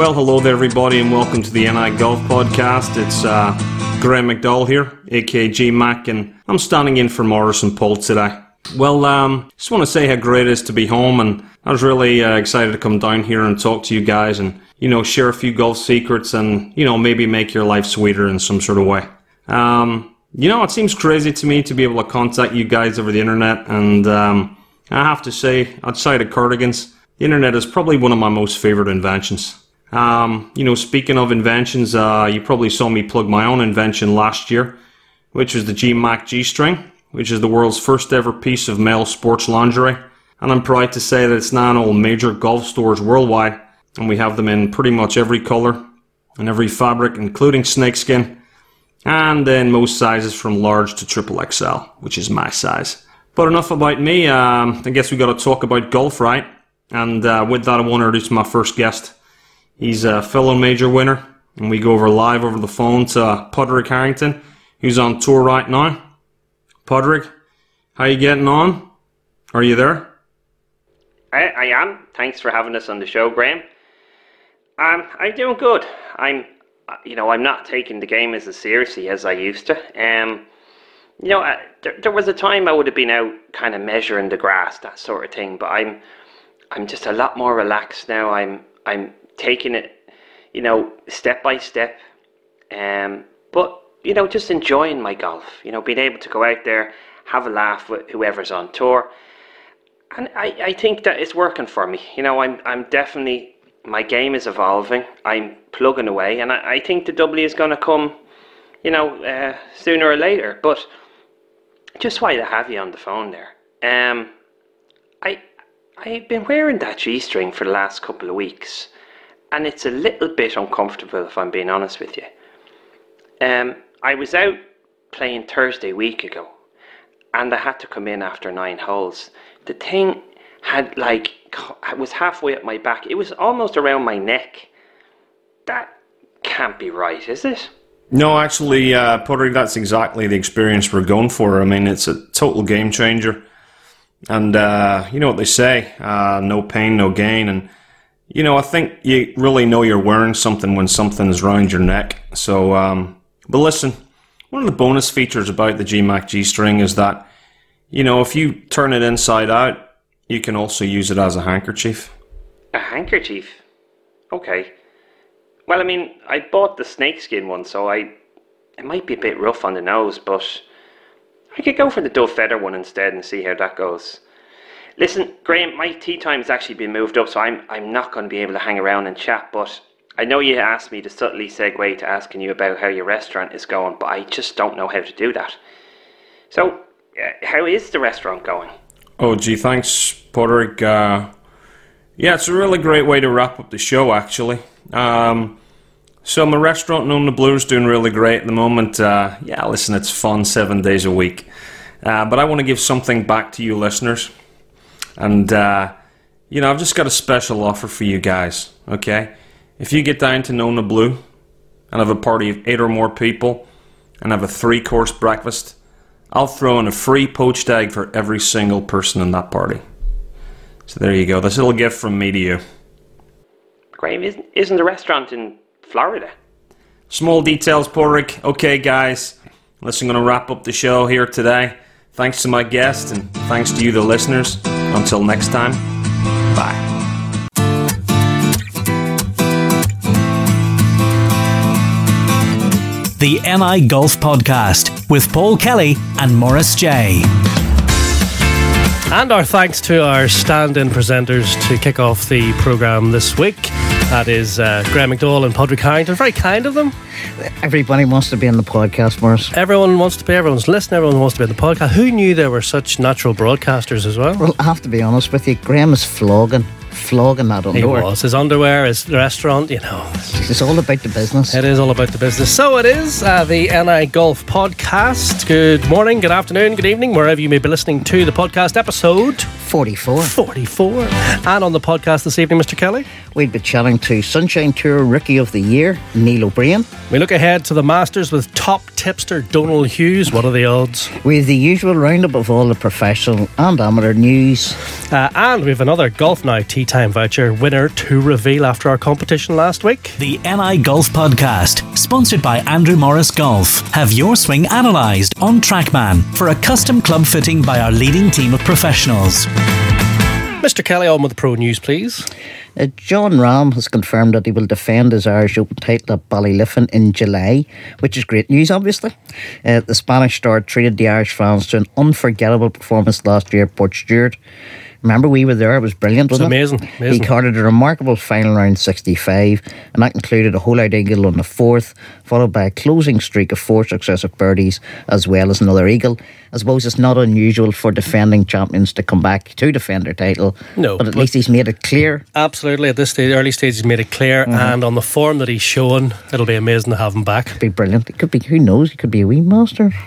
Well, hello there, everybody, and welcome to the NI Golf Podcast. It's uh, Graeme McDowell here, aka G Mac, and I'm standing in for Morrison Paul today. Well, um, just want to say how great it is to be home, and I was really uh, excited to come down here and talk to you guys, and you know, share a few golf secrets, and you know, maybe make your life sweeter in some sort of way. Um, you know, it seems crazy to me to be able to contact you guys over the internet, and um, I have to say, outside of cardigans, the internet is probably one of my most favorite inventions. Um, you know, speaking of inventions, uh, you probably saw me plug my own invention last year, which was the G Mac G String, which is the world's first ever piece of male sports lingerie. And I'm proud to say that it's now in all major golf stores worldwide, and we have them in pretty much every color and every fabric, including snakeskin, and in most sizes from large to triple XL, which is my size. But enough about me. Um, I guess we got to talk about golf, right? And uh, with that, I want to introduce my first guest. He's a fellow major winner, and we go over live over the phone to Padraig Harrington, who's on tour right now. Padraig, how you getting on? Are you there? I, I am. Thanks for having us on the show, Graeme. Um, I'm doing good. I'm, you know, I'm not taking the game as seriously as I used to. Um, you know, uh, there, there was a time I would have been out kind of measuring the grass, that sort of thing. But I'm, I'm just a lot more relaxed now. I'm, I'm taking it, you know, step by step. Um, but you know, just enjoying my golf. You know, being able to go out there, have a laugh with whoever's on tour, and I, I think that it's working for me. You know, I'm I'm definitely my game is evolving. I'm plugging away, and I, I think the W is going to come, you know, uh, sooner or later. But just while I have you on the phone there, um, I I've been wearing that G string for the last couple of weeks and it's a little bit uncomfortable if I'm being honest with you. Um, I was out playing Thursday week ago, and I had to come in after nine holes. The thing had like was halfway up my back. It was almost around my neck. That can't be right, is it? No, actually, uh, Padraig, that's exactly the experience we're going for. I mean, it's a total game changer. And uh, you know what they say uh, no pain, no gain. And you know, I think you really know you're wearing something when something's around your neck. So, um, but listen, one of the bonus features about the GMAC G string is that, you know, if you turn it inside out, you can also use it as a handkerchief. A handkerchief? Okay. Well, I mean, I bought the snakeskin one, so I. It might be a bit rough on the nose, but I could go for the dove feather one instead and see how that goes. Listen, Graeme, my tea time's actually been moved up, so I'm I'm not going to be able to hang around and chat. But I know you asked me to subtly segue to asking you about how your restaurant is going, but I just don't know how to do that. So, uh, how is the restaurant going? Oh, gee, thanks, Padraig. Uh, yeah, it's a really great way to wrap up the show, actually. Um, so my restaurant, known the Blues, doing really great at the moment. Uh, yeah, listen, it's fun seven days a week. Uh, but I want to give something back to you listeners. And, uh, you know, I've just got a special offer for you guys, okay? If you get down to Nona Blue and have a party of eight or more people and have a three course breakfast, I'll throw in a free poached egg for every single person in that party. So there you go. This little gift from me to you. Graeme, isn't, isn't the restaurant in Florida? Small details, Padraig. Okay, guys. Listen, I'm going to wrap up the show here today. Thanks to my guest and thanks to you, the listeners. Until next time, bye. The NI Golf Podcast with Paul Kelly and Morris J. And our thanks to our stand in presenters to kick off the programme this week. That is uh, Graeme McDowell and Padraig Harrington. Very kind of them. Everybody wants to be in the podcast, Morris. Everyone wants to be, everyone's listening, everyone wants to be in the podcast. Who knew there were such natural broadcasters as well? Well, I have to be honest with you, Graeme is flogging flogging that underwear. He was. His underwear, his restaurant, you know. It's all about the business. It is all about the business. So it is uh, the NI Golf Podcast. Good morning, good afternoon, good evening, wherever you may be listening to the podcast episode 44. 44. And on the podcast this evening, Mr. Kelly? We'd be chatting to Sunshine Tour Rookie of the Year, Neil O'Briain. We look ahead to the Masters with top tipster Donal Hughes. What are the odds? We have the usual roundup of all the professional and amateur news. Uh, and we have another Golf Now tea time voucher winner to reveal after our competition last week. The NI Golf Podcast, sponsored by Andrew Morris Golf. Have your swing analysed on Trackman for a custom club fitting by our leading team of professionals. Mr. Kelly, on with the pro news, please. Uh, Jon Rahm has confirmed that he will defend his Irish Open title at Ballyliffin in July, which is great news, obviously. Uh, the Spanish star treated the Irish fans to an unforgettable performance last year at Portstewart. Remember, we were there. It was brilliant, wasn't amazing, it? amazing. He carded a remarkable final round 65, and that included a hole out eagle on the fourth, followed by a closing streak of four successive birdies, as well as another eagle. I suppose it's not unusual for defending champions to come back to defend their title. No, But at but- least he's made it clear. Absolutely, at this stage, early stage, he's made it clear, and on the form that he's shown, it'll be amazing to have him back. Be brilliant. It could be, who knows, he could be a wee master.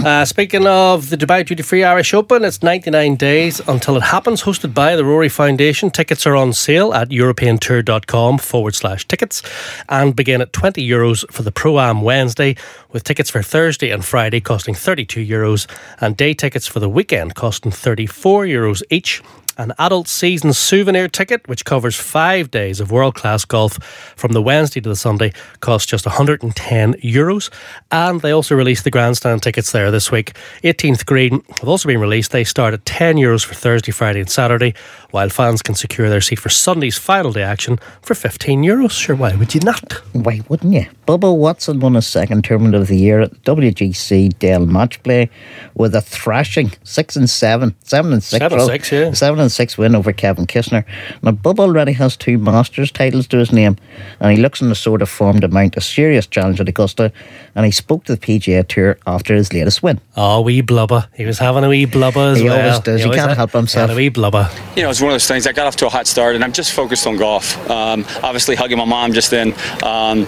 Uh, speaking of the Dubai Duty Free Irish Open, it's 99 days until it happens, hosted by the Rory Foundation. Tickets are on sale at europeantour.com forward slash tickets and begin at 20 euros for the Pro Am Wednesday, with tickets for Thursday and Friday costing 32 euros and day tickets for the weekend costing 34 euros each. An adult season souvenir ticket, which covers five days of world class golf from the Wednesday to the Sunday, costs just 110 euros. And they also released the grandstand tickets there this week. 18th green have also been released. They start at 10 euros for Thursday, Friday, and Saturday, while fans can secure their seat for Sunday's final day action for 15 euros. Sure, why would you not? Why wouldn't you? Bubba Watson won his second tournament of the year at the WGC Dell Match Play with a thrashing six and seven, seven and six, Seven and six, yeah. seven and six win over Kevin Kisner. Now Bubba already has two Masters titles to his name, and he looks in the sort of form to mount a serious challenge at Augusta. And he spoke to the PGA Tour after his latest win. Oh, wee blubber. He was having a wee blubber as He well. always does. He always can't had- help himself. Had a wee blubber. you know, it's one of those things. I got off to a hot start, and I'm just focused on golf. Um, obviously, hugging my mom just then. Um,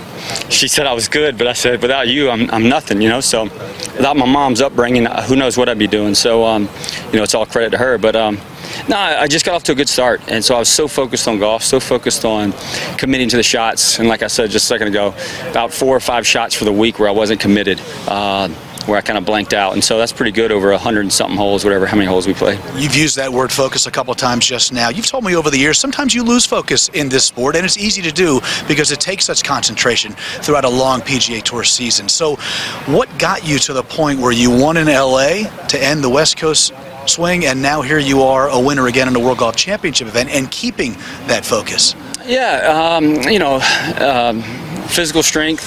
she said I was good, but I said, without you, I'm, I'm nothing. You know, so without my mom's upbringing, who knows what I'd be doing. So, um, you know, it's all credit to her. But um, no, I just got off to a good start, and so I was so focused on golf, so focused on committing to the shots. And like I said just a second ago, about four or five shots for the week where I wasn't committed. Uh, where I kind of blanked out, and so that's pretty good over a hundred and something holes, whatever, how many holes we played. You've used that word focus a couple of times just now. You've told me over the years sometimes you lose focus in this sport, and it's easy to do because it takes such concentration throughout a long PGA Tour season. So, what got you to the point where you won in LA to end the West Coast swing, and now here you are, a winner again in the World Golf Championship event, and keeping that focus? Yeah, um, you know, um, physical strength,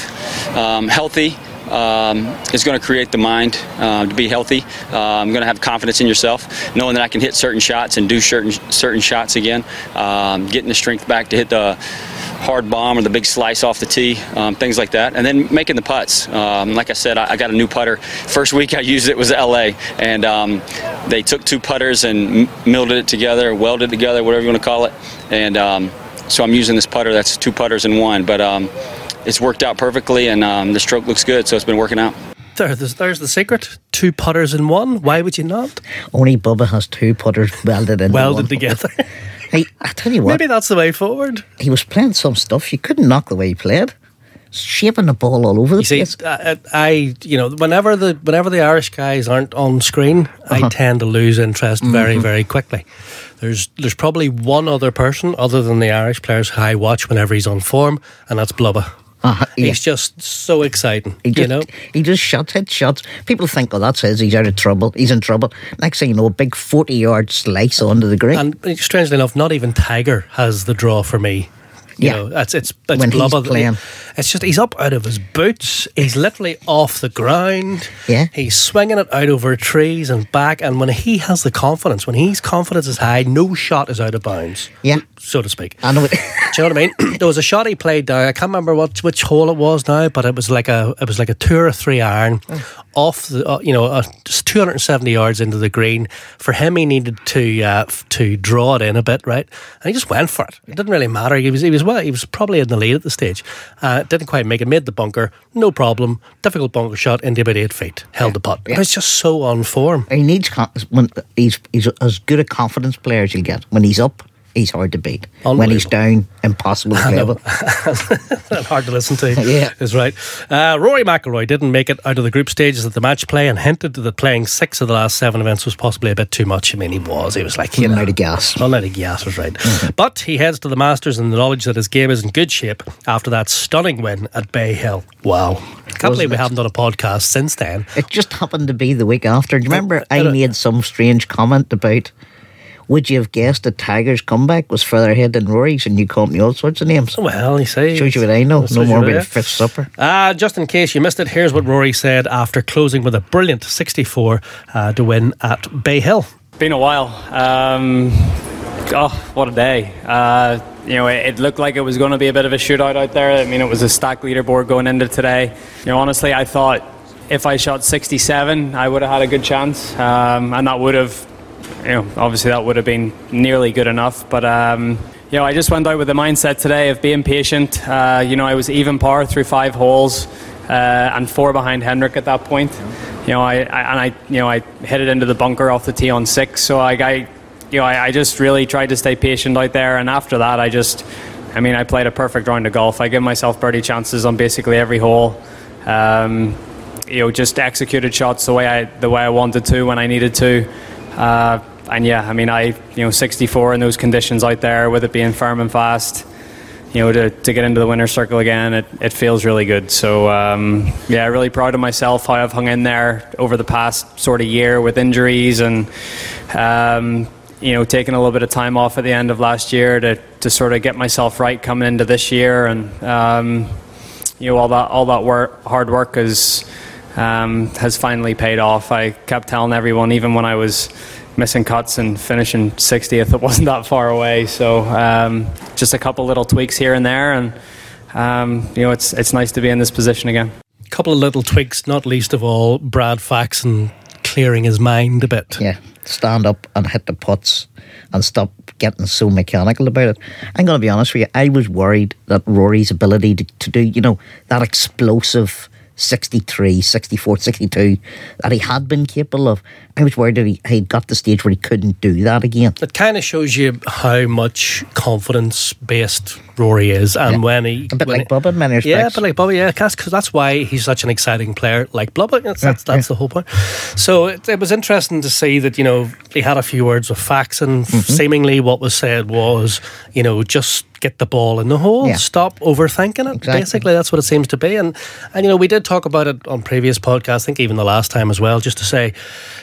um, healthy. Um, is going to create the mind uh, to be healthy. Uh, I'm going to have confidence in yourself, knowing that I can hit certain shots and do certain certain shots again. Um, getting the strength back to hit the hard bomb or the big slice off the tee, um, things like that, and then making the putts. Um, like I said, I, I got a new putter. First week I used it was LA, and um, they took two putters and m- milded it together, welded it together, whatever you want to call it, and um, so I'm using this putter that's two putters in one, but um, it's worked out perfectly, and um, the stroke looks good, so it's been working out. There, there's, there's the secret. Two putters in one. Why would you not? Only Bubba has two putters welded in. Welded together. Hey, I tell you what, Maybe that's the way forward. he was playing some stuff you couldn't knock the way he played. Shaping the ball all over the You see, place. I, I, you know, whenever the whenever the Irish guys aren't on screen, Uh-huh. I tend to lose interest very, Mm-hmm. very quickly. There's there's probably one other person other than the Irish players who I watch whenever he's on form, and that's Blubber. Uh-huh, yeah. He's just so exciting, He you know. he just shots, hit shots. People think, oh, that's his. He's out of trouble. He's in trouble. Next thing you know, a big 40 yard slice onto the green. And strangely enough, not even Tiger has the draw for me. You Yeah. know, it's it's it's When he's playing. It's just he's up out of his boots. He's literally off the ground. Yeah. he's swinging it out over trees and back. And when he has the confidence, when his confidence is high, no shot is out of bounds. Yeah. so to speak. I know. Do you know what I mean? there was a shot he played down. I can't remember what which hole it was now, but it was like a it was like a two or three iron off the uh, you know uh, just 270 yards into the green. For him, he needed to uh, f- to draw it in a bit, right? And he just went for it. It didn't really matter. He was he was well. He was probably in the lead at the stage. Uh, didn't quite make it. Made the bunker, no problem. Difficult bunker shot into about eight feet. Held the putt. But it's just so on form. he needs when he's he's as good a confidence player as you'll get when he's up. He's hard to beat. When he's down, impossible to with. hard to listen to. Yeah. is right. Uh, Rory McIlroy didn't make it out of the group stages at the match play and hinted that playing six of the last seven events was possibly a bit too much. I mean, he was. He was like, you Running know, out of gas. Running out of gas was right. But he heads to the Masters in the knowledge that his game is in good shape after that stunning win at Bay Hill. Wow. Can't believe we haven't done a podcast since then. It just happened to be the week after. Do you remember I made some strange comment about would you have guessed that Tiger's comeback was further ahead than Rory's and you called me all sorts of names? Well, you see. Shows you what I know. No more what about I- a fifth supper. Uh, just in case you missed it, here's what Rory said after closing with a brilliant 64 uh, to win at Bay Hill. Been a while. Um, oh, what a day. Uh, you know, it, it looked like it was going to be a bit of a shootout out there. I mean, it was a stacked leaderboard going into today. You know, honestly, I thought if I shot 67, I would have had a good chance. Um, and that would have, you know, obviously that would have been nearly good enough. But, um, you know, I just went out with the mindset today of being patient. Uh, you know, I was even par through five holes uh, and four behind Henrik at that point. You know, I, I and I, you know, I hit it into the bunker off the tee on six. So I, I you know, I, I just really tried to stay patient out there. And after that, I just, I mean, I played a perfect round of golf. I give myself birdie chances on basically every hole. Um, you know, just executed shots the way I the way I wanted to when I needed to. Uh, and yeah, I mean, I you know, 64 in those conditions out there with it being firm and fast. You know, to, to get into the winner's circle again, it, it feels really good. So, um, yeah, really proud of myself how I've hung in there over the past sort of year with injuries and, um, you know, taking a little bit of time off at the end of last year to, to sort of get myself right coming into this year. And, um, you know, all that, all that work, hard work is, um, has finally paid off. I kept telling everyone, even when I was missing cuts and finishing 60th, it wasn't that far away. So um, just a couple little tweaks here and there, and um, you know, it's it's nice to be in this position again. A couple of little tweaks, not least of all Brad Faxon clearing his mind a bit. Yeah, stand up and hit the putts and stop getting so mechanical about it. I'm going to be honest with you, I was worried that Rory's ability to, to do, you know, that explosive 63, 64, 62 that he had been capable of. I was worried that he had got the stage where he couldn't do that again. It kind of shows you how much confidence based Rory is, and Yeah. when he A bit like he- Bubba many Yeah, respects. but like Bubba, yeah, because that's why he's such an exciting player, like Bubba. That's that's, that's the whole point. So it, it was interesting to see that you know he had a few words with facts, and Mm-hmm. seemingly what was said was, you know, just get the ball in the hole, Yeah. stop overthinking it. Exactly. Basically, that's what it seems to be. And and you know, we did talk about it on previous podcasts. I think even the last time as well, just to say,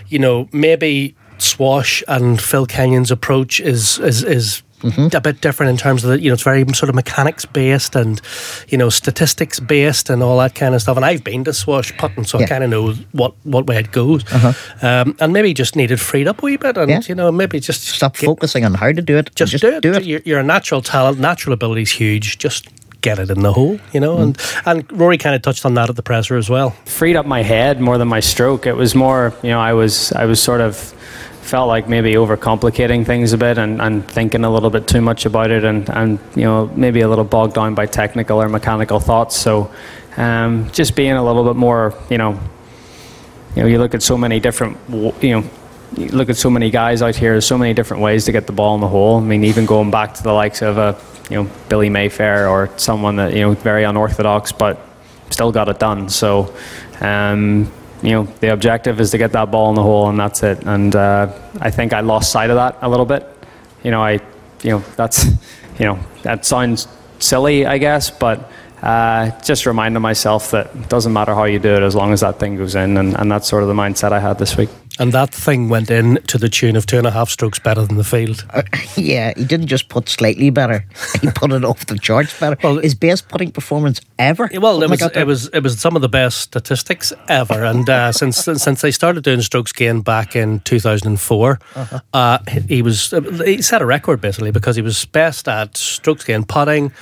you know, maybe Swash and Phil Kenyon's approach is is is. Mm-hmm. A bit different in terms of the, you know, it's very sort of mechanics based and, you know, statistics based and all that kind of stuff. And I've been to swash putting, so I kind of know what, what way it goes. Uh-huh. Um, and maybe just needed freed up a wee bit and, Yeah. you know, maybe just Stop get- focusing on how to do it. just, do it. You're, you're a natural talent. Natural ability is huge. Just get it in the hole, you know. Mm-hmm. And and Rory kind of touched on that at the presser as well. freed up my head more than my stroke. It was more, you know, I was I was sort of felt like maybe overcomplicating things a bit and, and thinking a little bit too much about it and, and you know maybe a little bogged down by technical or mechanical thoughts. So um, just being a little bit more, you know, you know, you look at so many different, you know. You look at so many guys out here. There's so many different ways to get the ball in the hole. I mean, even going back to the likes of a, you know, Billy Mayfair or someone that you know very unorthodox, but still got it done. So, um, you know, the objective is to get that ball in the hole, and that's it. And uh, I think I lost sight of that a little bit. You know, I, you know, that's, you know, that sounds silly, I guess, but uh, just reminding myself that it doesn't matter how you do it as long as that thing goes in, and, and that's sort of the mindset I had this week. And that thing went in to the tune of two and a half strokes better than the field. Yeah, he didn't just put slightly better. He put it off the charts better. Well, His best putting performance ever. Well, it was it was it was some of the best statistics ever, and uh, since since they started doing strokes gain back in two uh he was he set a record basically because he was best at strokes gain putting,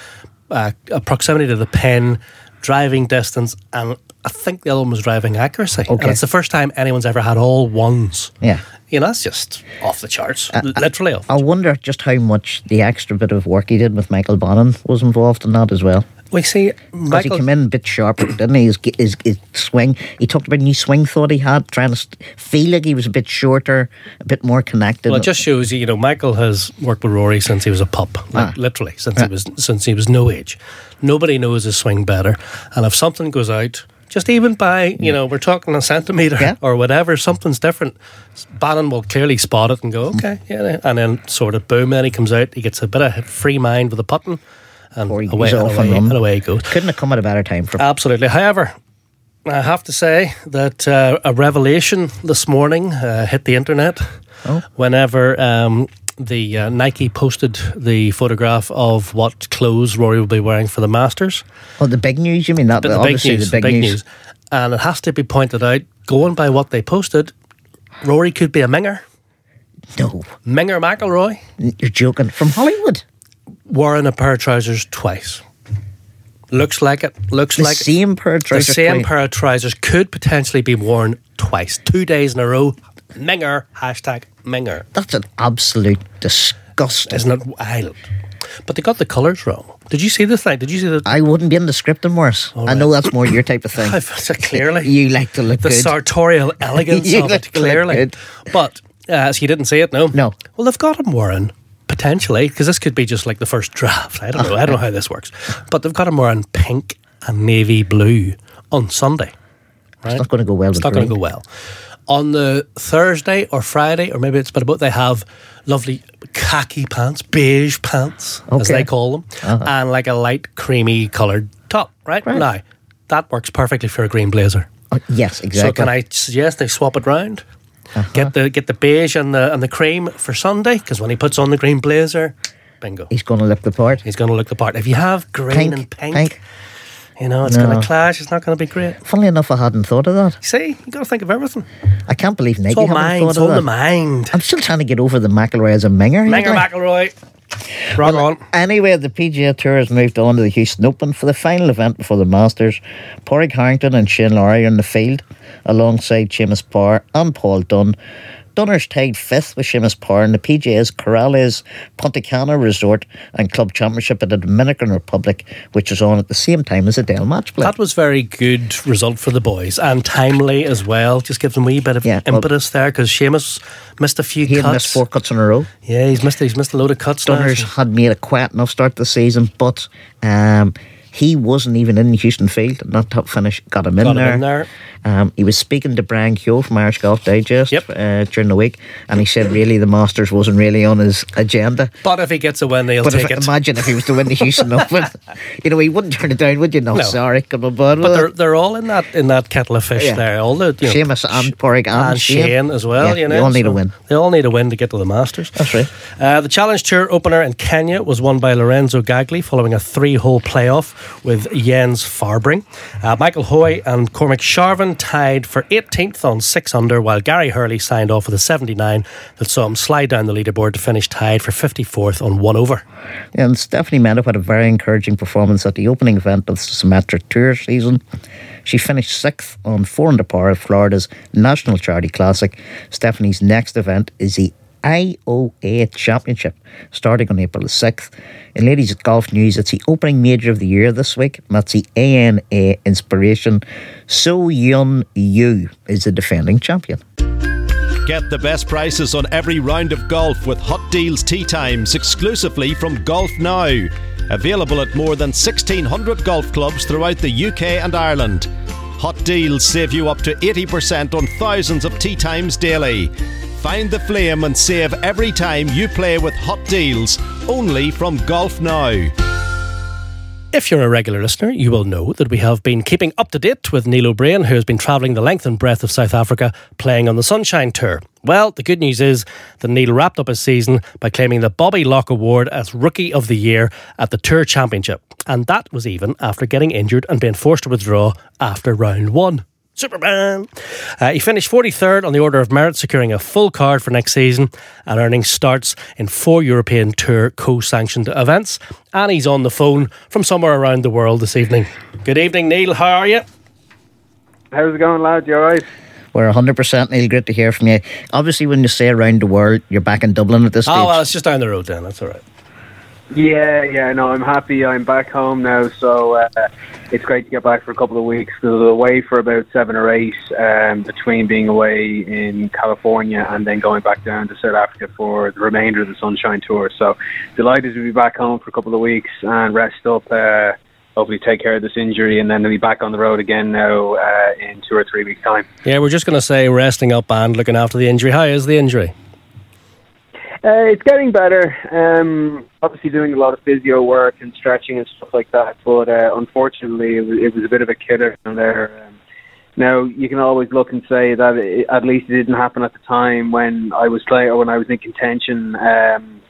uh, proximity to the pin, driving distance, and I think the other one was driving accuracy. Okay. And it's the first time anyone's ever had all ones. Yeah. You know, that's just off the charts, Uh, literally off. I wonder just how much the extra bit of work he did with Michael Bannon was involved in that as well. We see Because he Michael. came in a bit sharper, didn't he? His, his, his swing. He talked about a new swing thought he had, trying to st- feel like he was a bit shorter, a bit more connected. Well, it just shows you, you know, Michael has worked with Rory since he was a pup, like Ah. literally since he was since he was no age. Nobody knows his swing better, and if something goes out, just even by you know, we're talking a centimeter Yeah. or whatever, something's different. Bannon will clearly spot it and go, okay, yeah, and then sort of boom, then he comes out, he gets a bit of free mind with a putting, and away, goes and away, and and away he goes. Couldn't have come at a better time for. Absolutely. However, I have to say that uh, a revelation this morning uh, hit the internet Oh. whenever um, the uh, Nike posted the photograph of what clothes Rory will be wearing for the Masters. Oh, the big news, you mean? That, But the big news, the big, news. And it has to be pointed out, going by what they posted, Rory could be a minger. No, Minger McIlroy you're joking. From Hollywood. wearing a pair of trousers twice. Looks like it. Looks The like it. same pair of trousers The same twice. pair of trousers could potentially be worn twice, two days in a row. Minger, hashtag Menger. That's an absolute disgust. Isn't it wild? But they got the colours wrong. Did you see the thing? Did you see the. I wouldn't be in the scripting, Morris. I know that's more your type of thing. clearly. You like to look the good. sartorial elegance of it, clearly. But, uh, so you didn't see it, no? No. Well, they've got him wearing, potentially, because this could be just like the first draft. I don't know. I don't know how this works. But they've got him wearing pink and navy blue on Sunday. It's not going to go well It's not going to go well. On the Thursday or Friday, or maybe it's been about, they have lovely khaki pants, beige pants, as they call them, uh-huh. and like a light creamy coloured top, right? Right. Now, that works perfectly for a green blazer. Oh, yes, exactly. So can I suggest they swap it round? Uh-huh. Get the get the beige and the and the cream for Sunday because when he puts on the green blazer, bingo, He's going to look the part. he's going to look the part. If you have green Pink, and pink, pink. You know it's No. going to clash. It's not going to be great. Funnily enough, I hadn't thought of that. See, you got to think of everything. I can't believe all haven't mind. thought It's all of in the mind. I'm still trying to get over the McIlroy as a minger. Minger know. McIlroy, rock on. Anyway, the PGA Tour has moved on to the Houston Open for the final event before the Masters. Padraig Harrington and Shane Lowry are in the field alongside Seamus Power and Paul Dunne. Dunner's tied fifth with Seamus Power in the PGA's Corrales Punta Cana Resort and Club Championship at the Dominican Republic, which is on at the same time as the Dell match play. That was very good result for the boys and timely as well. Just gives them a wee bit of Yeah, well- impetus there because Seamus missed a few he cuts. missed four cuts in a row. Yeah, he's missed he's missed a load of cuts. now. Dunners had made a quiet enough start to the season, but um, he wasn't even in Houston field. and That top finish got him in Got him there. in there. Um, he was speaking to Brian Keogh from Irish Golf Digest Yep. uh, during the week, and he said really the Masters wasn't really on his agenda. But if he gets a win, he'll But take if, it. imagine if he was to win the Houston Open, you know, he wouldn't turn it down, would you? No, No. sorry, come on. But they're they're all in that in that kettle of fish Yeah. there. All the you know, Seamus and Padraig and, and Shane as well. Yeah, you know, they all need a win. They all need a win to get to the Masters. That's right. Uh, the Challenge Tour opener in Kenya was won by Lorenzo Gagli following a three-hole playoff with Jens Fahrbring. Uh, Michael Hoy and Cormac Sharvin tied for 18th on six under, while Gary Hurley signed off with a 79 that saw him slide down the leaderboard to finish tied for 54th on one over. And Stephanie Meadow had a very encouraging performance at the opening event of the Symetra Tour season. She finished sixth on four under par at Florida's National Charity Classic. Stephanie's next event is the IOA Championship, starting on April the 6th. In ladies golf news, it's the opening major of the year this week. That's the ANA Inspiration. So Yeon Ryu is the defending champion. Get the best prices on every round of golf with Hot Deals Tea Times exclusively from Golf Now. Available at more than 1,600 golf clubs throughout the UK and Ireland. Hot Deals save you up to 80% on thousands of tea times daily. Find the flame and save every time you play with Hot Deals only from Golf Now. If you're a regular listener, you will know that we have been keeping up to date with Neil O'Briain, who has been travelling the length and breadth of South Africa playing on the Sunshine Tour. Well, the good news is that Neil wrapped up his season by claiming the Bobby Locke Award as Rookie of the Year at the Tour Championship. And that was even after getting injured and being forced to withdraw after round one. Superman. Uh, he finished 43rd on the order of merit, securing a full card for next season and earning starts in four European Tour co sanctioned events. And he's on the phone from somewhere around the world this evening. Good evening, Neil. How are you? How's it going, lad? You alright? We're 100% Neil, great to hear from you. Obviously, when you say around the world, you're back in Dublin at this stage. Oh, well, it's just down the road then. That's all right. Yeah, yeah, no, I'm happy. I'm back home now, so uh, it's great to get back for a couple of weeks. I was away for about seven or eight um, between being away in California and then going back down to South Africa for the remainder of the Sunshine Tour. So delighted to be back home for a couple of weeks and rest up. Uh, hopefully take care of this injury and then be back on the road again now uh, in two or three weeks' time. Yeah, we're just going to say resting up and looking after the injury. How is the injury? Uh, it's getting better. Um, obviously, doing a lot of physio work and stretching and stuff like that. But uh, unfortunately, it was, it was a bit of a killer down there. Um, now you can always look and say that it, at least it didn't happen at the time when I was playing or when I was in contention um,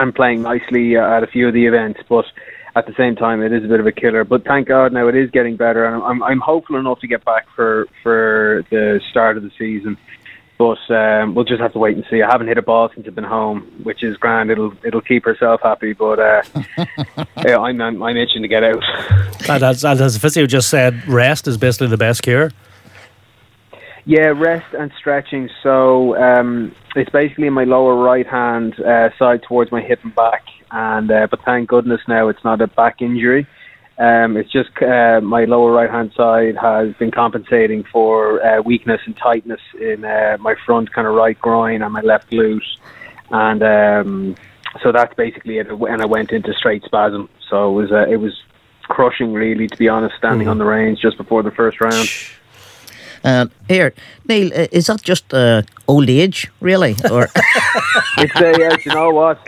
and playing nicely at a few of the events. But at the same time, it is a bit of a killer. But thank God now it is getting better, and I'm I'm hopeful enough to get back for for the start of the season. But um, we'll just have to wait and see. I haven't hit a ball since I've been home, which is grand. It'll it'll keep herself happy. But uh, yeah, I'm, I'm I'm itching to get out. And as, and as the physio just said, rest is basically the best cure. Yeah, rest and stretching. So um, it's basically in my lower right hand uh, side towards my hip and back. And uh, but thank goodness now it's not a back injury. Um, it's just uh, my lower right hand side has been compensating for uh, weakness and tightness in uh, my front kind of right groin and my left glute, and um, so that's basically it. And I went into straight spasm. So it was uh, it was crushing, really, to be honest, standing Mhm. on the range just before the first round. Uh, here, Neil, uh, is that just uh, old age, really? Or it's uh, yeah, you know what?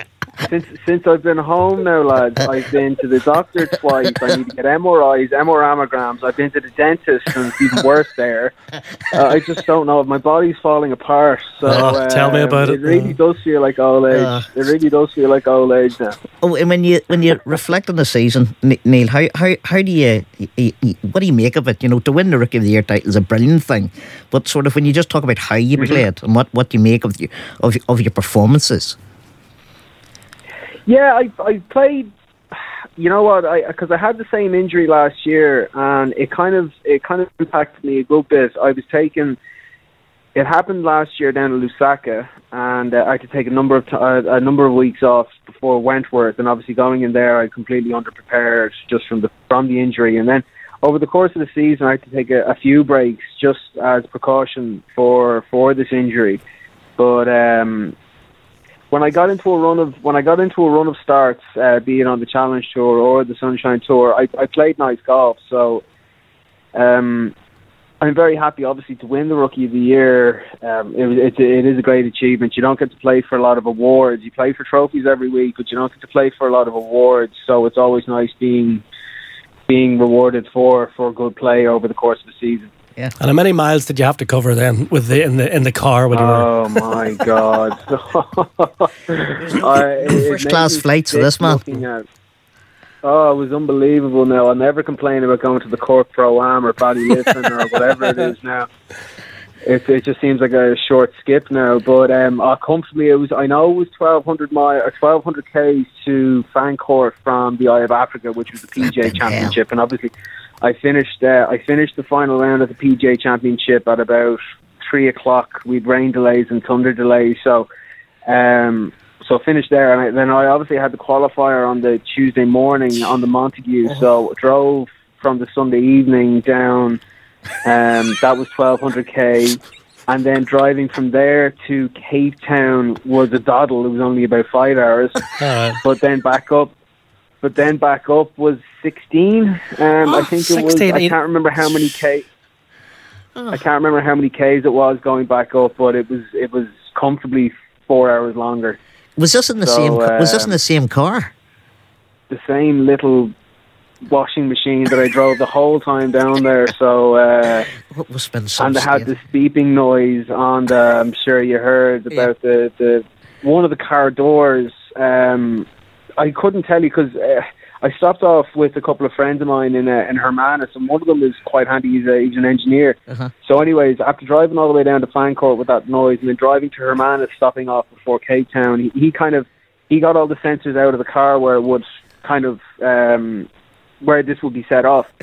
Since since I've been home now, lads, I've been to the doctor twice. I need to get MRIs, MR mammograms. I've been to the dentist, and it's even worse there. Uh, I just don't know. My body's falling apart. So Oh, tell me um, about it. It really does feel like old age. Uh. it really does feel like old age now. oh, and when you when you reflect on the season, Neil, how how how do you, you, you what do you make of it? You know, to win the Rookie of the Year title is a brilliant thing, but sort of when you just talk about how you Mhm. played and what what you make of you of of your performances. Yeah, I I played. You know what? I because I had the same injury last year, and it kind of it kind of impacted me a good bit. I was taking. It happened last year down in Lusaka, and uh, I had to take a number of t- uh, a number of weeks off before Wentworth, and obviously going in there, I completely underprepared just from the from the injury, and then over the course of the season, I had to take a, a few breaks just as precaution for for this injury. But um, when I got into a run of when I got into a run of starts, uh, be it on the Challenge Tour or the Sunshine Tour, I, I played nice golf. So um, I'm very happy, obviously, to win the Rookie of the Year. Um, it, a, it is a great achievement. You don't get to play for a lot of awards. You play for trophies every week, but you don't get to play for a lot of awards. So it's always nice being being rewarded for for good play over the course of the season. Yeah. And how many miles did you have to cover then with the in the in the car when you were? Oh my god! I- it- it First class flights for sick this man. at- Oh, it was unbelievable. Now I'll never complain about going to the Cork Pro Am or body Ballyliffin or whatever it is now. It, it just seems like a short skip now, but um, uh, comfortably it was. I know it was twelve hundred mile or twelve hundred k to Fancourt from the Eye of Africa, which was the PGA Championship, and obviously I finished. Uh, I finished the final round of the PGA Championship at about three o'clock. We'd rain delays and thunder delays, so um, so finished there, and I, then I obviously had the qualifier on the Tuesday morning on the Montagu. So drove from the Sunday evening down. Um, that was twelve hundred k, and then driving from there to Cape Town was a doddle. It was only about five hours, but then back up. But then back up was sixteen. Um, I think it was. I can't remember how many k. I can't remember how many k's it was going back up, but it was it was comfortably four hours longer. Was this in the So, same? ca- was this in um, the same car? the same little washing machine that I drove the whole time down there. So uh, What was been some and they had this beeping noise on the. I'm sure you heard about the the one of the car doors. Um, I couldn't tell you because. Uh, I stopped off with a couple of friends of mine in uh, in Hermanus, and one of them is quite handy. He's, a, he's an engineer. Uh-huh. So, anyways, after driving all the way down to Fancourt with that noise, and then driving to Hermanus, stopping off before Cape Town, he, he kind of he got all the sensors out of the car where it would kind of um, where this would be set off.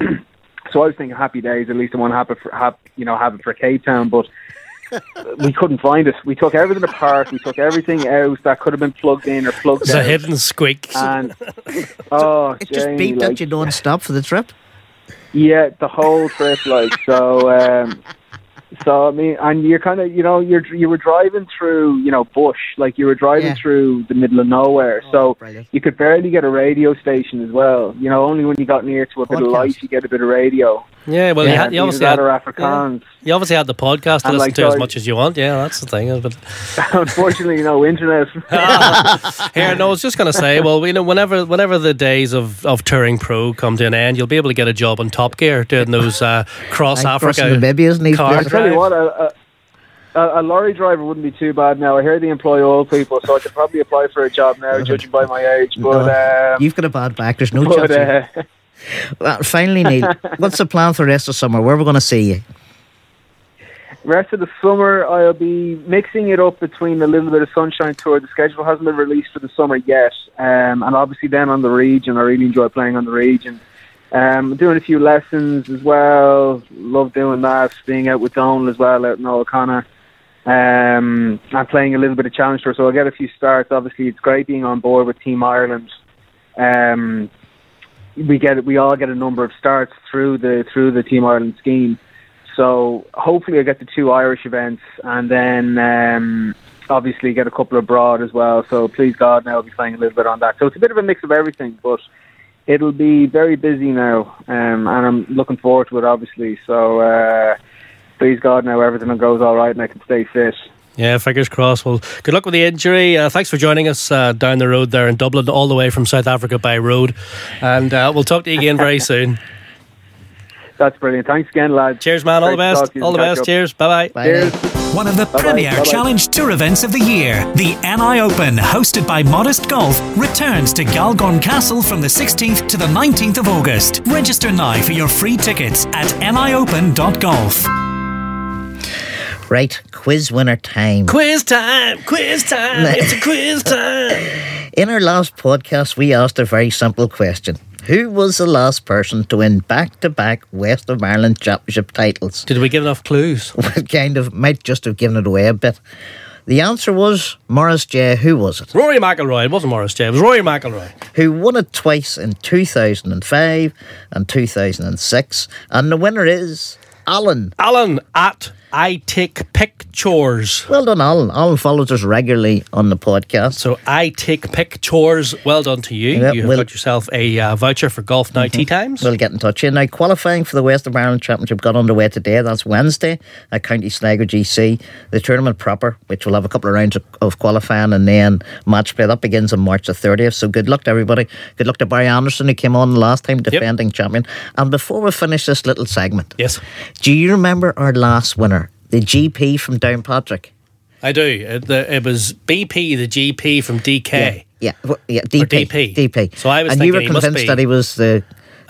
so I was thinking, happy days. At least I want to have it for have you know have it for Cape Town, but. We couldn't find it. We took everything apart. We took everything out that could have been plugged in or plugged It's out. a hidden squeak. And oh, It just Jamie, beat like, that you non-stop for the trip. Yeah, the whole trip, like so. Um, so I mean, and you're kind of, you know, you're you were driving through, you know, bush, like you were driving Yeah. through the middle of nowhere. Oh, so brilliant. you could barely get a radio station as well. You know, only when you got near to a bit of light, you get a bit of radio. Yeah, well, you, had, you obviously had, or Afrikaans. you obviously had the podcast to And listen like, to as much as you want. Yeah, that's the thing. But Unfortunately, no internet. here, no, I was just going to say, well, you know, whenever whenever the days of, of touring pro come to an end, you'll be able to get a job on Top Gear doing those uh, cross Like crossing Africa. Namibia, isn't he? car I tell you what, a, a, a, a lorry driver wouldn't be too bad now. I hear they employ old people, so I could probably apply for a job now, judging by my age. But um, You've got a bad back. There's no but, chance. uh, Well, finally, Neil, what's the plan for the rest of summer? Where are we going to see you? rest of the summer, I'll be mixing it up between a little bit of Sunshine Tour. The schedule hasn't been released for the summer yet, um, and obviously then on the region. I really enjoy playing on the region. Um, doing a few lessons as well. Love doing that. Being out with Donald as well out in O'Connor. Um, I'm playing a little bit of challenge tour, so I'll get a few starts. Obviously, it's great being on board with Team Ireland. Um, we get we all get a number of starts through the through the Team Ireland scheme. So hopefully I get the two Irish events and then um, obviously get a couple abroad as well. So please God now I'll be playing a little bit on that. So it's a bit of a mix of everything, but it'll be very busy now, um, and I'm looking forward to it obviously. So uh, please God now everything goes all right and I can stay fit. Yeah, fingers crossed. Well, good luck with the injury. Uh, thanks for joining us uh, down the road there in Dublin, all the way from South Africa by road. And uh, we'll talk to you again very soon. That's brilliant. Thanks again, lads. Cheers, man. All the Great to best. All the best. up. Cheers. Bye bye. Cheers. One of the Bye-bye. premier Bye-bye. Challenge Tour events of the year, the NI Open, hosted by Modest Golf, returns to Galgorm Castle from the 16th to the 19th of August. Register now for your free tickets at niopen.golf. Right, quiz winner time. Quiz time. Quiz time. it's a quiz time. In our last podcast, we asked a very simple question. Who was the last person to win back to back West of Ireland Championship titles? Did we give enough clues? kind of might just have given it away a bit. The answer was Morris J. Who was it? Rory McIlroy. It wasn't Morris J. It was Rory McIlroy. Who won it twice in 2005 and 2006. And the winner is Alan. Alan at I Take Pictures. Well done, Alan. Alan follows us regularly on the podcast. So I Take Pictures. Well done to you. Yeah, you have well- got yourself a uh, voucher for Golf Now Tea Times. We'll get in touch. here. Now, qualifying for the West of Ireland Championship got underway today. That's Wednesday at County Sligo GC. The tournament proper, which will have a couple of rounds of, of qualifying and then match play, that begins on March the 30th. So good luck to everybody. Good luck to Barry Anderson, who came on last time, defending champion. And before we finish this little segment, yes, do you remember our last winner, the GP from Downpatrick? I do. It, the, it was BP, the GP from DK. Yeah, w- yeah, DP. DP. DP. So I was and you were convinced that he was the.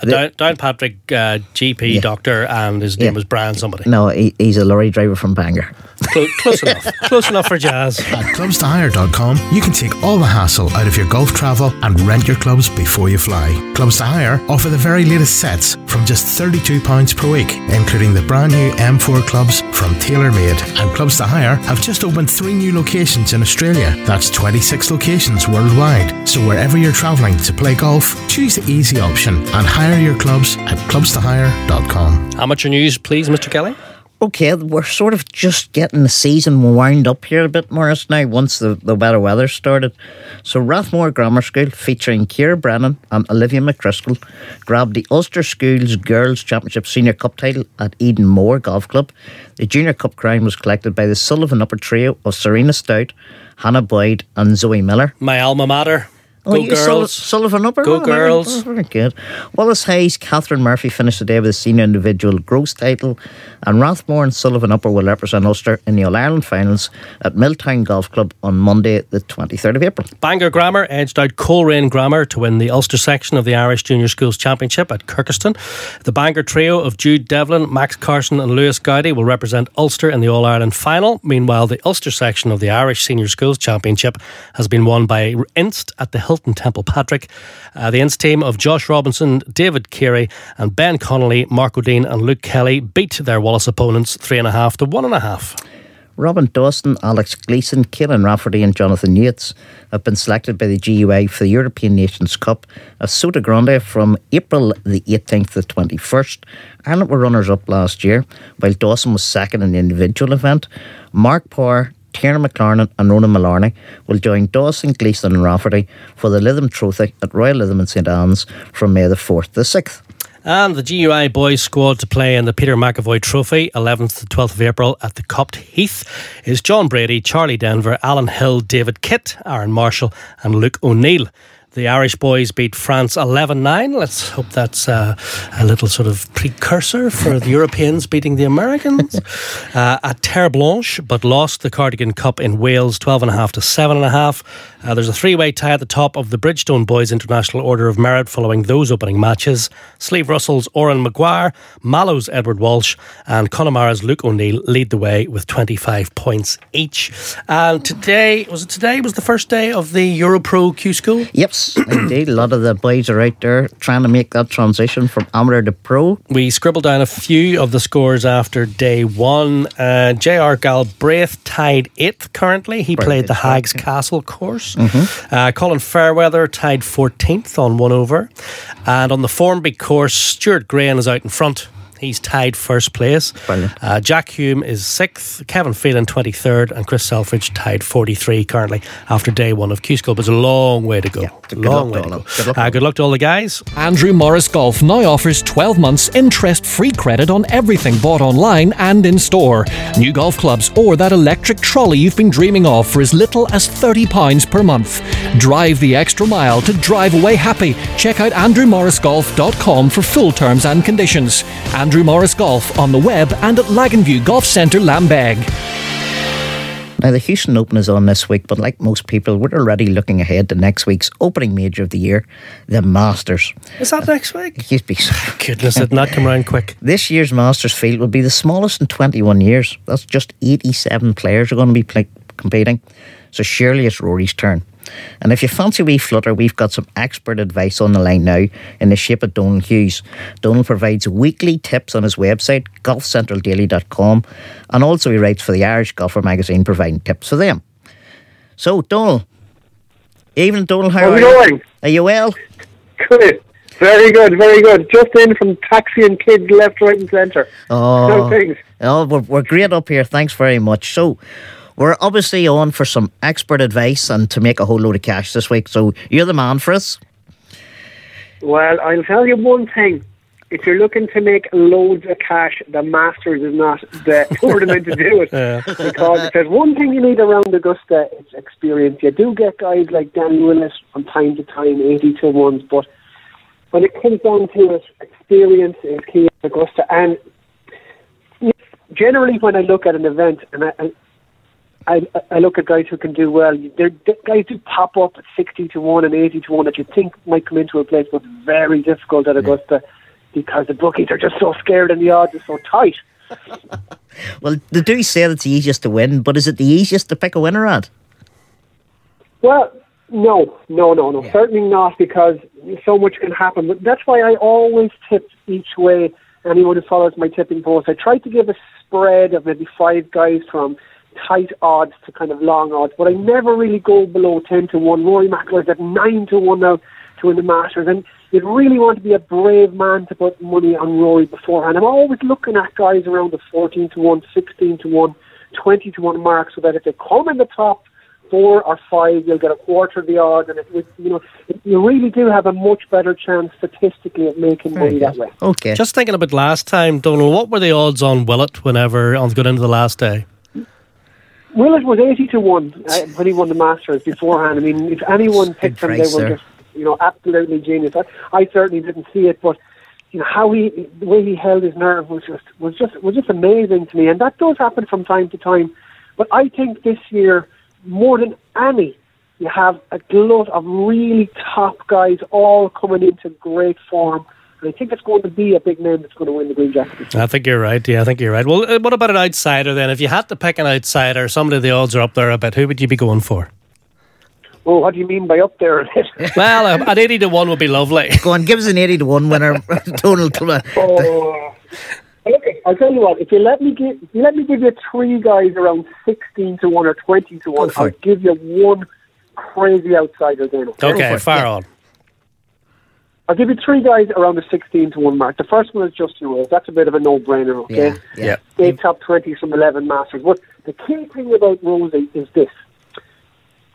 A the- Down, Downpatrick uh, GP Yeah. doctor, and his Yeah. name was Brian somebody. no, he, he's a lorry driver from Bangor. Clo- close enough. Close enough for jazz. At clubstohire.com, you can take all the hassle out of your golf travel and rent your clubs before you fly. Clubs to Hire offer the very latest sets from just £32 per week, including the brand new M4 clubs from TaylorMade. And Clubs to Hire have just opened three new locations in Australia. That's 26 locations worldwide. So wherever you're travelling to play golf, choose the easy option and hire your clubs at clubstohire.com. Amateur news, please, Mr. Kelly. Okay, we're sort of just getting the season wound up here a bit, Morris, now, once the, the better weather started. So, Rathmore Grammar School, featuring Kira Brennan and Olivia McChrystal, grabbed the Ulster Schools Girls Championship Senior Cup title at Edenmore Golf Club. The Junior Cup crown was collected by the Sullivan Upper Trio of Serena Stout, Hannah Boyd, and Zoe Miller. My alma mater. Oh, Go you Sul- girls. Sullivan Upper. Go Oh, girls. oh, very good. Wallace Hayes, Catherine Murphy finished the day with a senior individual gross title, and Rathmore and Sullivan Upper will represent Ulster in the All Ireland finals at Milltown Golf Club on Monday, the 23rd of April. Bangor Grammar edged out Coleraine Grammar to win the Ulster section of the Irish Junior Schools Championship at Kirkistown. The Bangor trio of Jude Devlin, Max Carson, and Lewis Gowdy will represent Ulster in the All Ireland final. Meanwhile, the Ulster section of the Irish Senior Schools Championship has been won by Inst at the Hilton Templepatrick. Uh, the Inst team of Josh Robinson, David Carey, and Ben Connolly, Mark O'Dean, and Luke Kelly beat their Wallace opponents three and a half to one and a half. Robin Dawson, Alex Gleeson, Kieran Rafferty, and Jonathan Yates have been selected by the GUI for the European Nations Cup at Sotogrande from April the 18th to the 21st. Ireland were runners up last year, while Dawson was second in the individual event. Mark Power, Tierna McLaren and Ronan Maloney will join Dawson, Gleeson and Rafferty for the Lytham Trophy at Royal Lytham in St Anne's from May the 4th to the 6th. And the GUI boys squad to play in the Peter McEvoy Trophy, 11th to 12th of April at the Copt Heath, is John Brady, Charlie Denver, Alan Hill, David Kitt, Aaron Marshall, and Luke O'Neill. The Irish boys beat France 11 9. Let's hope that's uh, a little sort of precursor for the Europeans beating the Americans uh, at Terre Blanche, but lost the Cardigan Cup in Wales 12.5 to 7.5. Uh, there's a three way tie at the top of the Bridgestone Boys International Order of Merit following those opening matches. Slieve Russell's Oren Maguire, Mallow's Edward Walsh, and Connemara's Luke O'Neill lead the way with 25 points each. And today, was it today, was the first day of the Europro Q School? Yep, indeed. A lot of the boys are out there trying to make that transition from amateur to pro. We scribbled down a few of the scores after day one. Uh, J.R. Galbraith tied eighth currently. He played the Hags yeah. Castle course. Mm-hmm. Uh, Colin Fairweather tied 14th on one over. And on the Formby course, Stuart Graham is out in front. He's tied first place. Uh, Jack Hume is sixth, Kevin Phelan 23rd, and Chris Selfridge tied 43 currently after day one of Q School. But it's a long way to go. good long luck way to to go. Good luck. Uh, good luck to all the guys. Andrew Morris Golf now offers 12 months interest free credit on everything bought online and in store. New golf clubs or that electric trolley you've been dreaming of for as little as £30 per month. Drive the extra mile to drive away happy. Check out andrewmorrisgolf.com for full terms and conditions. Andrew Morris Golf on the web and at Laganview Golf Centre, Lambeg. Now, the Houston Open is on this week, but like most people, we're already looking ahead to next week's opening major of the year, the Masters. Is that next week? You'd be oh, Goodness, it not come around quick. This year's Masters field will be the smallest in 21 years. That's just 87 players are going to be play- competing. So surely it's Rory's turn. And if you fancy wee flutter, we've got some expert advice on the line now in the shape of Donal Hughes. Donal provides weekly tips on his website, golfcentraldaily.com, and also he writes for the Irish Golfer magazine, providing tips for them. So, Donal, evening, Donal, how How's are you? going? Are you well? Good. Very good, very good. Just in from taxi and kids left, right, and centre. Oh, No things. oh we're, we're great up here. Thanks very much. So, we're obviously on for some expert advice and to make a whole load of cash this week. So, you're the man for us. Well, I'll tell you one thing. If you're looking to make loads of cash, the Masters is not the tournament to do it. Because if there's one thing you need around Augusta, it's experience. You do get guys like Danny Willett from time to time, 80 to 1s, but when it comes down to it, experience is key at Augusta. And generally, when I look at an event and I, I I, look at guys who can do well. They're, they guys do pop up at 60 to 1 and 80 to 1 that you think might come into a place, but very difficult at Augusta because the bookies are just so scared and the odds are so tight. Well, they do say that it's the easiest to win, but is it the easiest to pick a winner at? Well, no, no, no, no, certainly not because so much can happen. But that's why I always tip each way. Anyone who follows my tipping post, I try to give a spread of maybe five guys from tight odds to kind of long odds, but I never really go below ten to one. Rory McIlroy's at nine to one now to win the Masters, and you'd really want to be a brave man to put money on Rory beforehand. I'm always looking at guys around the fourteen to one, 16 to one, 20 to one mark, so that if they come in the top four or five, you'll get a quarter of the odds, and it, would- you know it, you really do have a much better chance statistically of making money that way. Okay. Just thinking about last time, Donal, what were the odds on Willett whenever on got into the last day? Willett was 80 to 1 uh, when he won the Masters beforehand. I mean, if anyone picked him, they were just, you know, absolutely genius. I, I certainly didn't see it, but, you know, how he, the way he held his nerve was just, was just, was just amazing to me. And that does happen from time to time. But I think this year, more than any, you have a glut of really top guys all coming into great form. And I think it's going to be a big name that's going to win the Green Jacket. I think you're right. Yeah, I think you're right. Well, uh, what about an outsider then? If you had to pick an outsider, somebody the odds are up there a bit, who would you be going for? Oh, what do you mean by up there? well, uh, an 80 to 1 would be lovely. Go on, give us an 80 to 1 winner, Donal. Oh, Okay, I'll tell you what. If you let me give, if you let me give you three guys around sixteen to one or twenty to one, I'll it. give you one crazy outsider then. Okay, fire on. I'll give you three guys around the sixteen to one mark. The first one is Justin Rose. That's a bit of a no-brainer. Okay, Yeah, yeah. eight top twenties from eleven Masters. But the key thing about Rosie is this: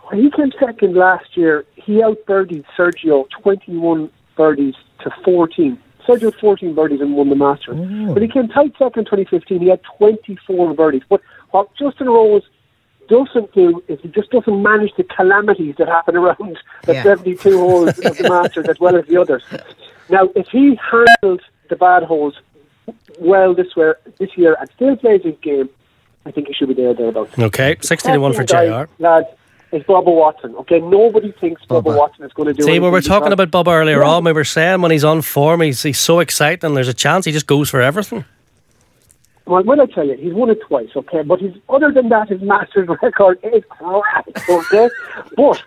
when he came second last year, he out birdied Sergio twenty-one birdies to fourteen. Sergio 14 birdies and won the Masters. Oh. But he came tight second in 2015. He had 24 birdies. But what Justin Rose doesn't do is he just doesn't manage the calamities that happen around the Yeah. 72 holes of the Masters as well as the others. Now, if he handles the bad holes well this year, this year and still plays his game, I think he should be there thereabouts. Okay, 16 to 1 for JR. Lads, is Bubba Watson. Okay, nobody thinks Bubba, Bubba. Watson is going to do See, we were talking about Bubba earlier Yeah. on. We were saying when he's on form, he's, he's so exciting. There's a chance he just goes for everything. Well, when I tell you, he's won it twice, okay? But his, other than that, his Masters record is crap, okay? but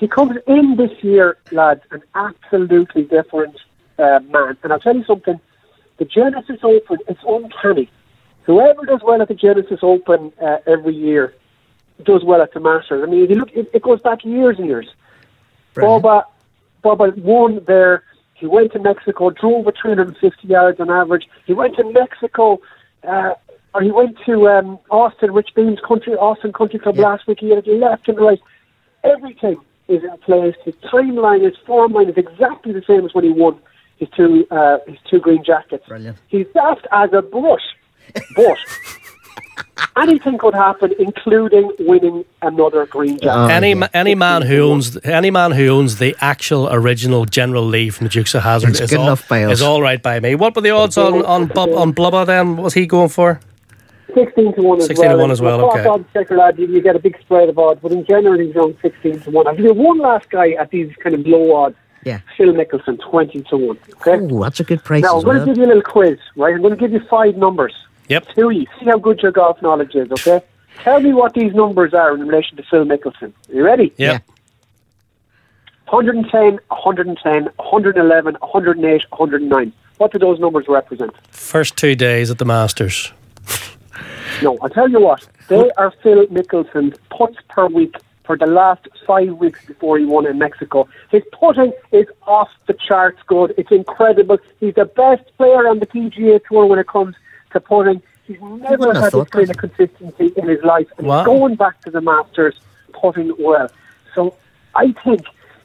he comes in this year, lads, an absolutely different uh, man. And I'll tell you something, the Genesis Open, it's uncanny. Whoever does well at the Genesis Open uh, every year does well at the Masters. I mean, if you look, it, it goes back years and years. Brilliant. Bubba, Bubba won there. He went to Mexico, drove at 350 yards on average. He went to Mexico, uh, or he went to um, Austin, Rich Beem's country, Austin Country Club last week. He had it left and right. Everything is in place. His timeline, his form line is exactly the same as when he won his two uh, his two green jackets. Brilliant. He's daft as a brush, but anything could happen, including winning another green jacket. Oh, any yeah. any man who owns any man who owns the actual original General Lee from the Dukes of Hazzard It's is all, enough by us. is all right by me. What were the odds on on Bub, on Blubber then? What was he going for? 16 to 1 as 16 well. to 1 as well, okay. Oddschecker, lad, you, you get a big spread of odds, but in general, he's around 16 to 1. I'll give you one last guy at these kind of low odds. Yeah. Phil Mickelson, 20 to 1. Okay? Oh, that's a good price now, as I'm going well. to give you a little quiz, right? I'm going to give you five numbers. Yep. Two you. See how good your golf knowledge is, okay? Tell me what these numbers are in relation to Phil Mickelson. Are you ready? Yep. 110, 110, 111, 108, 109. What do those numbers represent? First two days at the Masters. No, I'll tell you what. They are Phil Mickelson's putts per week for the last five weeks before he won in Mexico. His putting is off the charts good. It's incredible. He's the best player on the PGA Tour when it comes to putting. He's never had this kind of consistency in his life. And Wow. going back to the Masters, putting well. So I think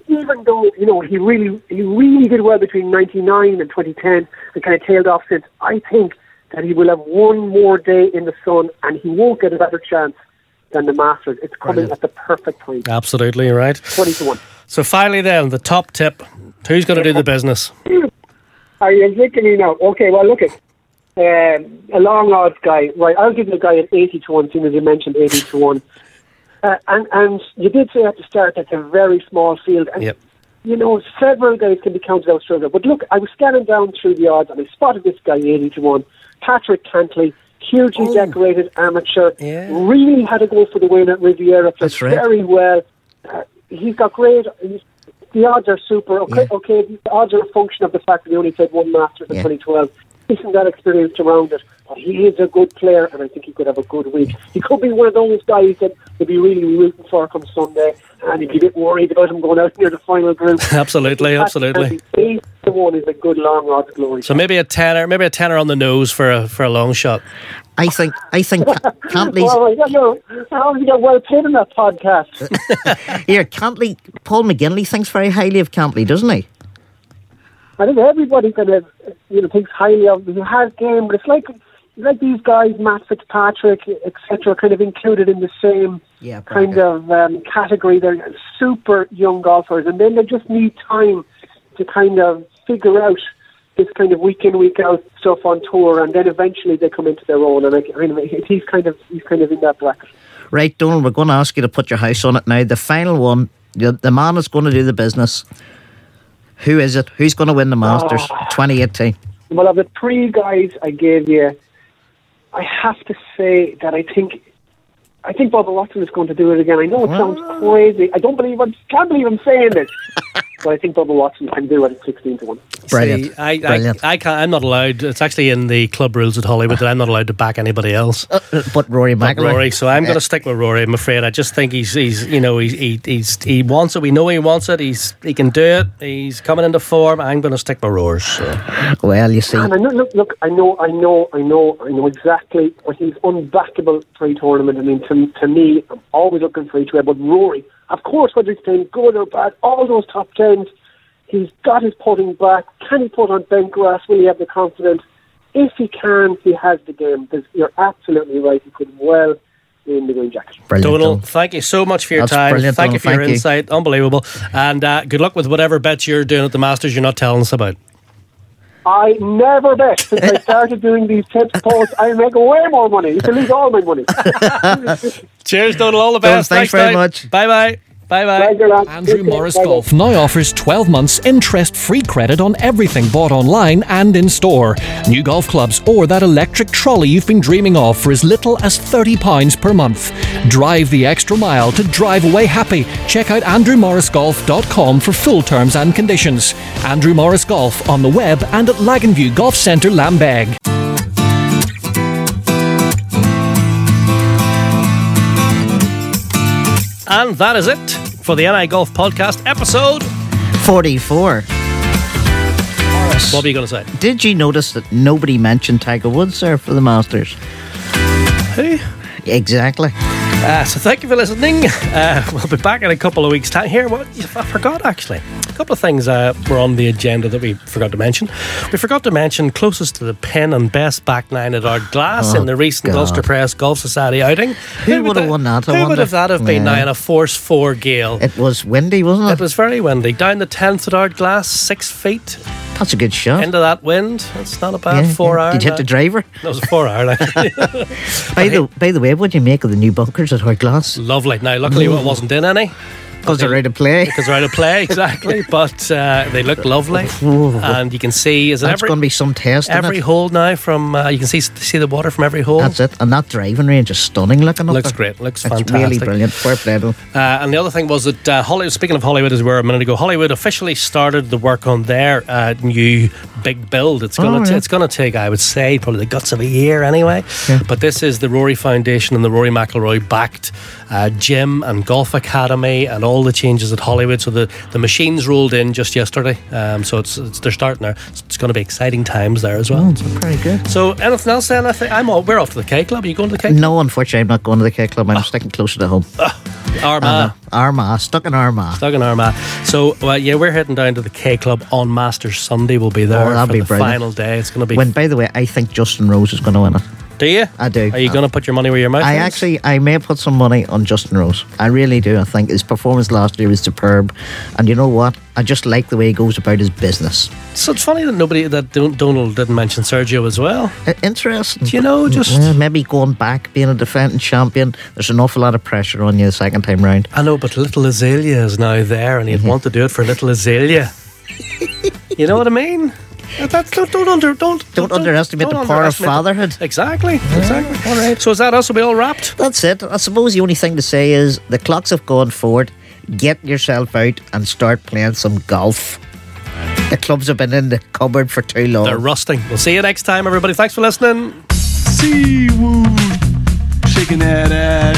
even though, you know, he really he really did well between ninety nine and twenty ten and kind of tailed off since, I think that he will have one more day in the sun and he won't get a better chance than the Masters. It's coming Brilliant. at the perfect time. Absolutely right. Twenty to one. So finally, then the top tip: who's going to do the business? Are you thinking me now? Okay, well look at um, a long odds guy. Right, I'll give you a guy at eighty to one, seeing as you mentioned eighty to one. Uh, and and you did say at the start that's a very small field. And Yep. you know, several guys can be counted out straight. But look, I was scanning down through the odds and I spotted this guy 80 to 1, Patrick Cantlay, hugely decorated amateur, Yeah. really had to go for the win at Riviera, played That's right. very well. Uh, he's got great, he's, the odds are super. Okay, Yeah. okay, the odds are a function of the fact that he only played one Masters in Yeah. 2012. Isn't that experience around it? But he is a good player, and I think he could have a good week. He could be one of those guys that you'd be really rooting for come Sunday, and you'd be a bit worried about him going out near the final group. Absolutely, absolutely. Eight to one is a good long odds glory. So maybe a tenner, maybe a tenner on the nose for a for a long shot. I think I think Ca- Cantlay's Well, you know, how you get well paid in that podcast? here. Cantlay, Paul McGinley thinks very highly of Cantlay, doesn't he? I think everybody kind of you know thinks highly of him. He has game, but it's like like these guys, Matt Fitzpatrick, etc., kind of included in the same Yeah, kind of um, category. They're super young golfers, and then they just need time to kind of figure out this kind of week in week out stuff on tour, and then eventually they come into their own. And I, I mean, he's kind of he's kind of in that bracket. Right, Donal, we're going to ask you to put your house on it now. The final one, the, the man that's going to do the business. Who is it? Who's going to win the Masters Oh. 2018? Well, of the three guys I gave you, I have to say that I think I think Bubba Watson is going to do it again. I know it sounds ah. crazy. I don't believe I can't believe I'm saying this, but I think Bubba Watson can do it at 16 to 1. Brilliant. See, I, I, Brilliant. I can't. I'm not allowed. It's actually in the club rules at Holywood that I'm not allowed to back anybody else. but Rory But McIlroy. Rory, so I'm going Uh, to stick with Rory. I'm afraid. I just think he's, he's, you know, he's, he, he's, he wants it. We know he wants it. He's, he can do it. He's coming into form. I'm going to stick with Rory. So. Well, you see, And I know, look, look, I know, I know, I know, I know exactly what he's unbackable for a tournament. I mean, to, to me, I'm always looking for each way. But Rory, of course, whether he's playing good or bad, all those top tens, he's got his putting back. Can he put on bent grass? Will he have the confidence? If he can, he has the game. There's, you're absolutely right. He could well in the green jacket. Brilliant, Donal, thank you so much for your That's time. brilliant, thank you Donal, for your thank you. insight. Unbelievable. And uh, good luck with whatever bets you're doing at the Masters you're not telling us about. I never bet since I started doing these tips posts. I make way more money. You can lose all my money. Cheers, Donal. All the best. thanks very much. Bye bye. Bye bye. Andrew Morris Golf now offers 12 months interest free credit on everything bought online and in store. New golf clubs or that electric trolley you've been dreaming of for as little as £30 per month. Drive the extra mile to drive away happy. Check out andrewmorrisgolf.com for full terms and conditions. Andrew Morris Golf on the web and at Laganview Golf Centre Lambeg. And that is it for the NI Golf Podcast episode 44. What were you going to say? Did you notice that nobody mentioned Tiger Woods there for the Masters? Who? Exactly. Uh, so thank you for listening. Uh, we'll be back in a couple of weeks' time. Here, what I forgot actually. A couple of things uh, were on the agenda that we forgot to mention. We forgot to mention closest to the pin and best back nine at our Glass Oh, in the recent God. Ulster Press Golf Society outing. Who would have won that? I Who would have that have been Yeah. now in a force four gale? It was windy, wasn't it? It was very windy. Down the tenth at Ardglass, six feet That's a good shot. into that wind. It's not a bad Yeah, four yeah. hour. Did you hit the uh, driver? That was a four hour. By the by the way, what do you make of the new bunkers at Ardglass? Lovely. Now, luckily, it mm. wasn't in any. Because they're out of play. Because they're out of play, exactly. But uh, they look lovely, and you can see is it That's every going to be some test. every hole now from uh, you can see see the water from every hole. That's it. And that driving range is stunning looking up Looks there. great. Looks it's really fantastic. brilliant. Fair play. Uh, and the other thing was that uh, Holywood. Speaking of Holywood, as we were a minute ago, Holywood officially started the work on their uh, new big build. It's gonna Oh, t- yeah. it's gonna take, I would say, probably the guts of a year anyway. But this is the Rory Foundation and the Rory McIlroy backed uh, gym and golf academy and all the changes at Holywood. So the, the machines rolled in just yesterday. Um, so it's, it's they're starting there. It's, it's going to be exciting times there as well. So, Very good. so anything else? Then I think I'm all, we're off to the K Club. Are you going to the K Club? No, unfortunately, I'm not going to the K Club. I'm sticking closer to home. Armagh. Armagh, stuck in Armagh. Stuck in Armagh. So, well, yeah, we're heading down to the K Club on Masters Sunday. We'll be there Oh, for be the brilliant. final day. It's going to be. When, by the way, I think Justin Rose is going to win it. Do you? I do. Are you going to put your money where your mouth is? I is? actually, I may put some money on Justin Rose. I really do. I think his performance last year was superb, and you know what? I just like the way he goes about his business. So it's funny that nobody that Don- Donal didn't mention Sergio as well. Uh, interesting. Do you know, just- Yeah, maybe going back, being a defending champion. There's an awful lot of pressure on you the second time round. I know, but little Azalea is now there, and he'd Mm-hmm. want to do it for little Azalea. you know what I mean? That's, don't, don't under don't don't, don't underestimate don't the power underestimate of fatherhood. Exactly, yeah. exactly. All right. So is that us? Are we all wrapped? That's it. I suppose the only thing to say is the clocks have gone forward. Get yourself out and start playing some golf. The clubs have been in the cupboard for too long. They're rusting. We'll see you next time, everybody. Thanks for listening. See woo, shaking that ass,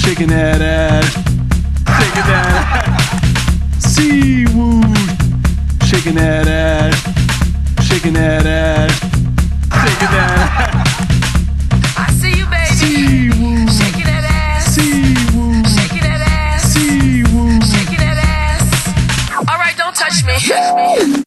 shaking that ass, shaking that ass. See woo, shaking that ass shaking that ass, shaking that ass. I see you, baby. See woo. Shaking that ass. See woo. Shaking that ass. See woo. Shaking that ass. All right, don't touch me.